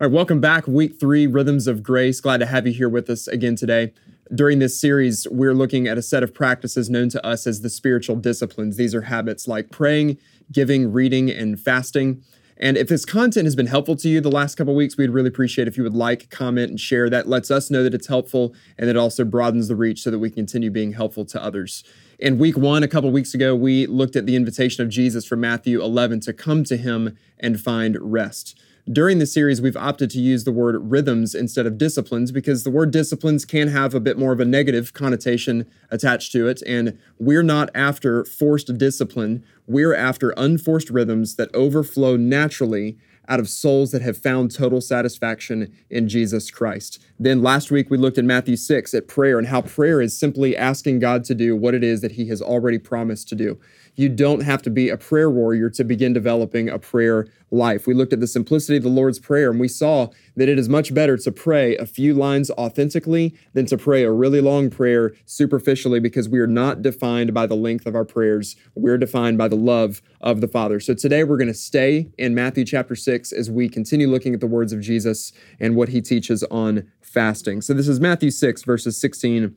All right, welcome back. Week three, Rhythms of Grace. Glad to have you here with us again today. During this series, we're looking at a set of practices known to us as the spiritual disciplines. These are habits like praying, giving, reading, and fasting. And if this content has been helpful to you the last couple weeks, we'd really appreciate if you would like, comment, and share. That lets us know that it's helpful and it also broadens the reach so that we continue being helpful to others. In week one, a couple weeks ago, we looked at the invitation of Jesus from Matthew 11 to come to him and find rest. During the series, we've opted to use the word rhythms instead of disciplines because the word disciplines can have a bit more of a negative connotation attached to it. And we're not after forced discipline, we're after unforced rhythms that overflow naturally out of souls that have found total satisfaction in Jesus Christ. Then last week we looked in Matthew 6 at prayer and how prayer is simply asking God to do what it is that he has already promised to do. You don't have to be a prayer warrior to begin developing a prayer life. We looked at the simplicity of the Lord's Prayer and we saw that it is much better to pray a few lines authentically than to pray a really long prayer superficially because we are not defined by the length of our prayers. We're defined by the love of the Father. So today we're going to stay in Matthew chapter 6 as we continue looking at the words of Jesus and what he teaches on fasting. So this is Matthew 6, verses 16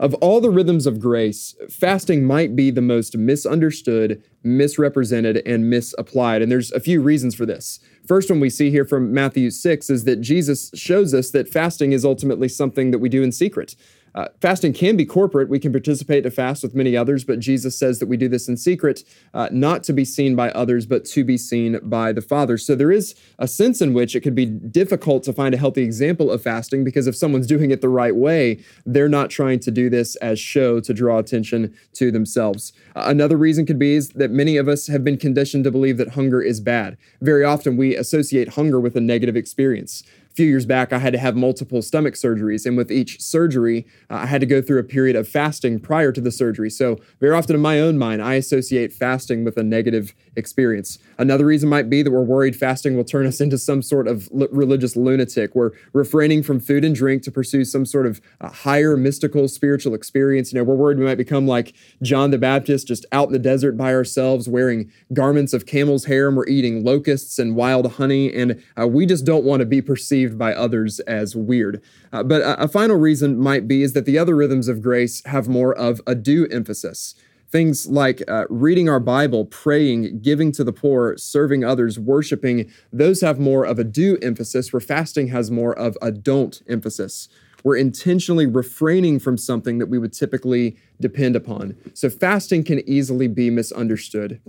Of all the rhythms of grace, fasting might be the most misunderstood, misrepresented, and misapplied. And there's a few reasons for this. First one we see here from Matthew 6 is that Jesus shows us that fasting is ultimately something that we do in secret. Uh, fasting can be corporate. We can participate to fast with many others, but Jesus says that we do this in secret, uh, not to be seen by others, but to be seen by the Father. So there is a sense in which it could be difficult to find a healthy example of fasting because if someone's doing it the right way, they're not trying to do this as show to draw attention to themselves. Uh, another reason could be is that many of us have been conditioned to believe that hunger is bad. Very often we associate hunger with a negative experience few years back, I had to have multiple stomach surgeries. And with each surgery, uh, I had to go through a period of fasting prior to the surgery. So, very often in my own mind, I associate fasting with a negative experience. Another reason might be that we're worried fasting will turn us into some sort of l- religious lunatic. We're refraining from food and drink to pursue some sort of uh, higher mystical spiritual experience. You know, we're worried we might become like John the Baptist, just out in the desert by ourselves, wearing garments of camel's hair, and we're eating locusts and wild honey. And uh, we just don't want to be perceived by others as weird. Uh, but a, a final reason might be is that the other rhythms of grace have more of a do emphasis. Things like uh, reading our Bible, praying, giving to the poor, serving others, worshiping, those have more of a do emphasis, where fasting has more of a don't emphasis. We're intentionally refraining from something that we would typically depend upon. So fasting can easily be misunderstood.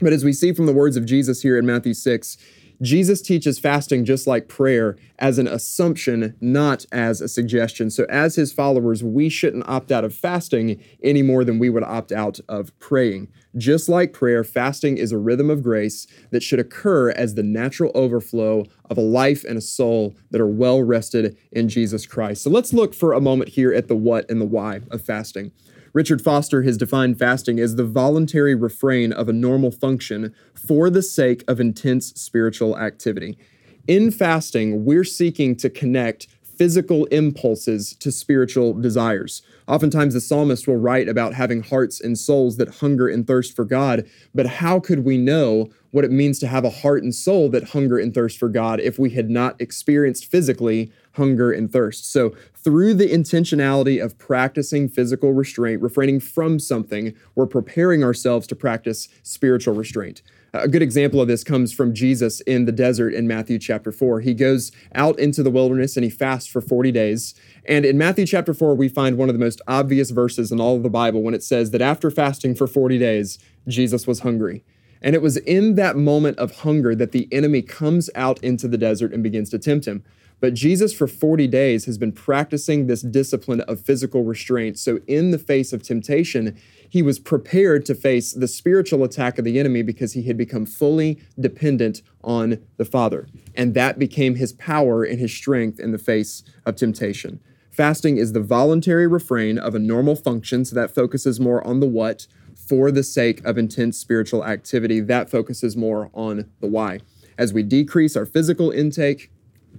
But as we see from the words of Jesus here in Matthew 6, Jesus teaches fasting just like prayer as an assumption, not as a suggestion. So, as his followers, we shouldn't opt out of fasting any more than we would opt out of praying. Just like prayer, fasting is a rhythm of grace that should occur as the natural overflow of a life and a soul that are well rested in Jesus Christ. So, let's look for a moment here at the what and the why of fasting. Richard Foster has defined fasting as the voluntary refrain of a normal function for the sake of intense spiritual activity. In fasting, we're seeking to connect physical impulses to spiritual desires. Oftentimes, the psalmist will write about having hearts and souls that hunger and thirst for God, but how could we know what it means to have a heart and soul that hunger and thirst for God if we had not experienced physically hunger and thirst? So, through the intentionality of practicing physical restraint, refraining from something, we're preparing ourselves to practice spiritual restraint. A good example of this comes from Jesus in the desert in Matthew chapter 4. He goes out into the wilderness and he fasts for 40 days. And in Matthew chapter 4, we find one of the most obvious verses in all of the Bible when it says that after fasting for 40 days, Jesus was hungry. And it was in that moment of hunger that the enemy comes out into the desert and begins to tempt him. But Jesus, for 40 days, has been practicing this discipline of physical restraint. So, in the face of temptation, he was prepared to face the spiritual attack of the enemy because he had become fully dependent on the Father. And that became his power and his strength in the face of temptation. Fasting is the voluntary refrain of a normal function, so that focuses more on the what for the sake of intense spiritual activity. That focuses more on the why. As we decrease our physical intake,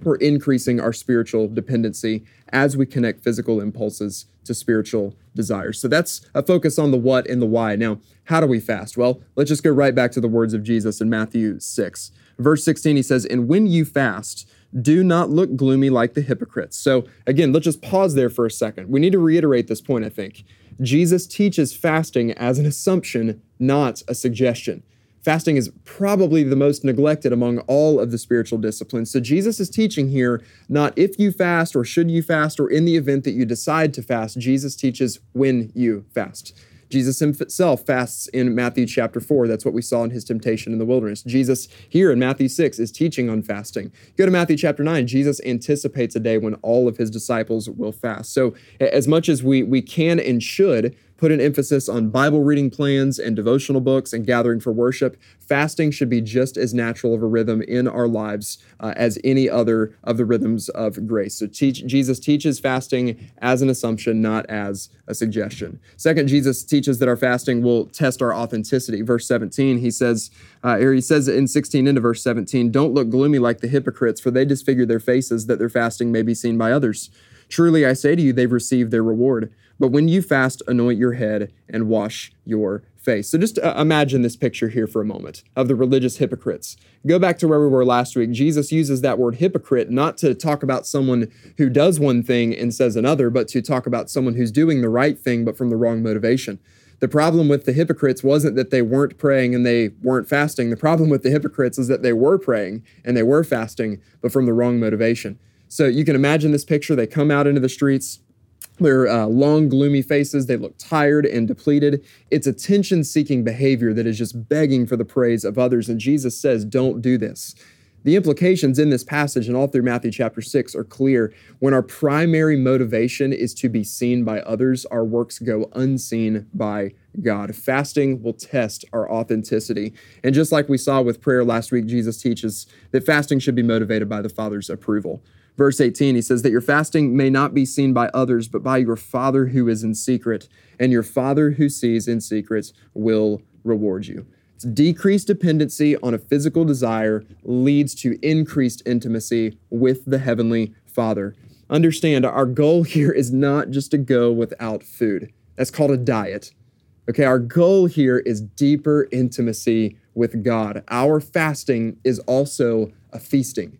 we're increasing our spiritual dependency as we connect physical impulses to spiritual desires. So that's a focus on the what and the why. Now, how do we fast? Well, let's just go right back to the words of Jesus in Matthew 6. Verse 16, he says, And when you fast, do not look gloomy like the hypocrites. So, again, let's just pause there for a second. We need to reiterate this point, I think. Jesus teaches fasting as an assumption, not a suggestion. Fasting is probably the most neglected among all of the spiritual disciplines. So Jesus is teaching here not if you fast or should you fast or in the event that you decide to fast. Jesus teaches when you fast. Jesus himself fasts in Matthew chapter 4. That's what we saw in his temptation in the wilderness. Jesus here in Matthew 6 is teaching on fasting. Go to Matthew chapter 9. Jesus anticipates a day when all of his disciples will fast. So, as much as we, we can and should put an emphasis on Bible reading plans and devotional books and gathering for worship. Fasting should be just as natural of a rhythm in our lives uh, as any other of the rhythms of grace. So teach, Jesus teaches fasting as an assumption, not as a suggestion. Second, Jesus teaches that our fasting will test our authenticity. Verse 17, he says, uh, or he says in 16 into verse 17, don't look gloomy like the hypocrites, for they disfigure their faces that their fasting may be seen by others. Truly I say to you, they've received their reward. But when you fast, anoint your head and wash your face. So just uh, imagine this picture here for a moment of the religious hypocrites. Go back to where we were last week. Jesus uses that word hypocrite not to talk about someone who does one thing and says another, but to talk about someone who's doing the right thing but from the wrong motivation. The problem with the hypocrites wasn't that they weren't praying and they weren't fasting. The problem with the hypocrites is that they were praying and they were fasting, but from the wrong motivation. So you can imagine this picture. They come out into the streets, their uh, long, gloomy faces, they look tired and depleted. It's attention seeking behavior that is just begging for the praise of others. And Jesus says, Don't do this. The implications in this passage and all through Matthew chapter 6 are clear. When our primary motivation is to be seen by others, our works go unseen by God. Fasting will test our authenticity. And just like we saw with prayer last week, Jesus teaches that fasting should be motivated by the Father's approval. Verse 18, he says that your fasting may not be seen by others, but by your Father who is in secret, and your Father who sees in secret will reward you. It's decreased dependency on a physical desire leads to increased intimacy with the Heavenly Father. Understand, our goal here is not just to go without food. That's called a diet. Okay, our goal here is deeper intimacy with God. Our fasting is also a feasting.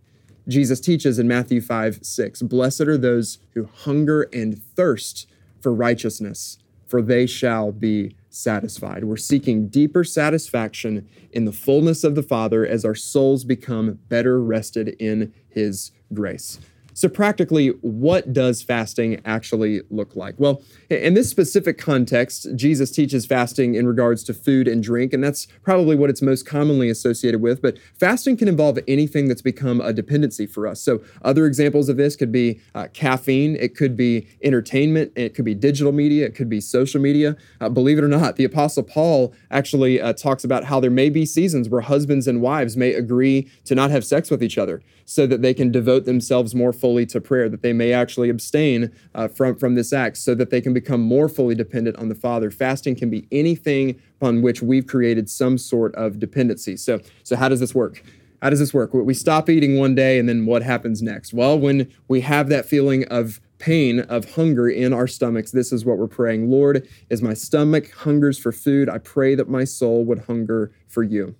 Jesus teaches in Matthew 5 6 Blessed are those who hunger and thirst for righteousness, for they shall be satisfied. We're seeking deeper satisfaction in the fullness of the Father as our souls become better rested in His grace. So, practically, what does fasting actually look like? Well, in this specific context, Jesus teaches fasting in regards to food and drink, and that's probably what it's most commonly associated with. But fasting can involve anything that's become a dependency for us. So, other examples of this could be uh, caffeine, it could be entertainment, it could be digital media, it could be social media. Uh, believe it or not, the Apostle Paul actually uh, talks about how there may be seasons where husbands and wives may agree to not have sex with each other so that they can devote themselves more fully to prayer, that they may actually abstain uh, from, from this act so that they can become more fully dependent on the Father. Fasting can be anything upon which we've created some sort of dependency. So, so how does this work? How does this work? We stop eating one day, and then what happens next? Well, when we have that feeling of pain, of hunger in our stomachs, this is what we're praying Lord, as my stomach hungers for food, I pray that my soul would hunger for you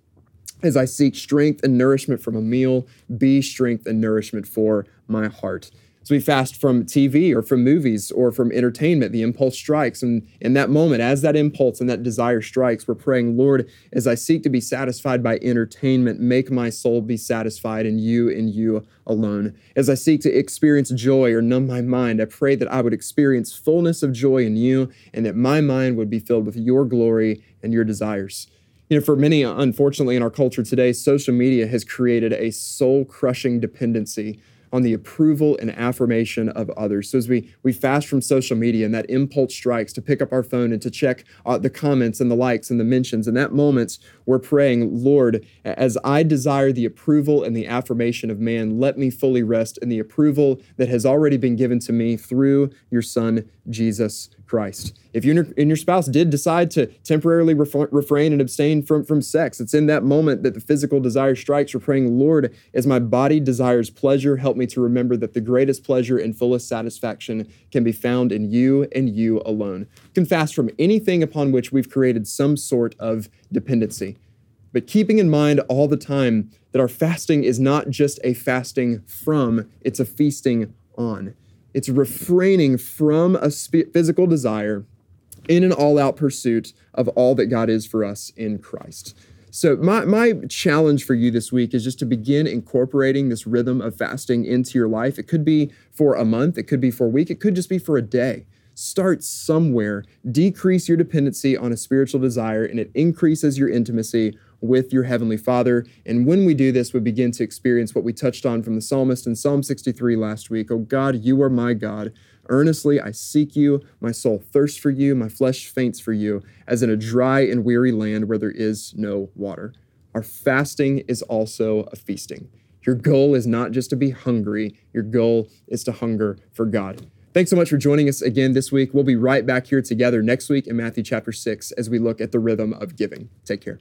as I seek strength and nourishment from a meal, be strength and nourishment for my heart. So we fast from TV or from movies or from entertainment. The impulse strikes. And in that moment, as that impulse and that desire strikes, we're praying, Lord, as I seek to be satisfied by entertainment, make my soul be satisfied in you and you alone. As I seek to experience joy or numb my mind, I pray that I would experience fullness of joy in you and that my mind would be filled with your glory and your desires you know, for many, unfortunately, in our culture today, social media has created a soul crushing dependency on the approval and affirmation of others. So as we we fast from social media and that impulse strikes to pick up our phone and to check uh, the comments and the likes and the mentions, in that moment we're praying, Lord, as I desire the approval and the affirmation of man, let me fully rest in the approval that has already been given to me through your Son Jesus Christ. If you and your spouse did decide to temporarily refrain and abstain from, from sex, it's in that moment that the physical desire strikes. We're praying, Lord, as my body desires pleasure, help me to remember that the greatest pleasure and fullest satisfaction can be found in you and you alone. You can fast from anything upon which we've created some sort of dependency. But keeping in mind all the time that our fasting is not just a fasting from, it's a feasting on. It's refraining from a physical desire in an all out pursuit of all that God is for us in Christ. So, my, my challenge for you this week is just to begin incorporating this rhythm of fasting into your life. It could be for a month, it could be for a week, it could just be for a day. Start somewhere, decrease your dependency on a spiritual desire, and it increases your intimacy with your Heavenly Father. And when we do this, we begin to experience what we touched on from the psalmist in Psalm 63 last week. Oh God, you are my God. Earnestly I seek you. My soul thirsts for you. My flesh faints for you, as in a dry and weary land where there is no water. Our fasting is also a feasting. Your goal is not just to be hungry, your goal is to hunger for God. Thanks so much for joining us again this week. We'll be right back here together next week in Matthew chapter 6 as we look at the rhythm of giving. Take care.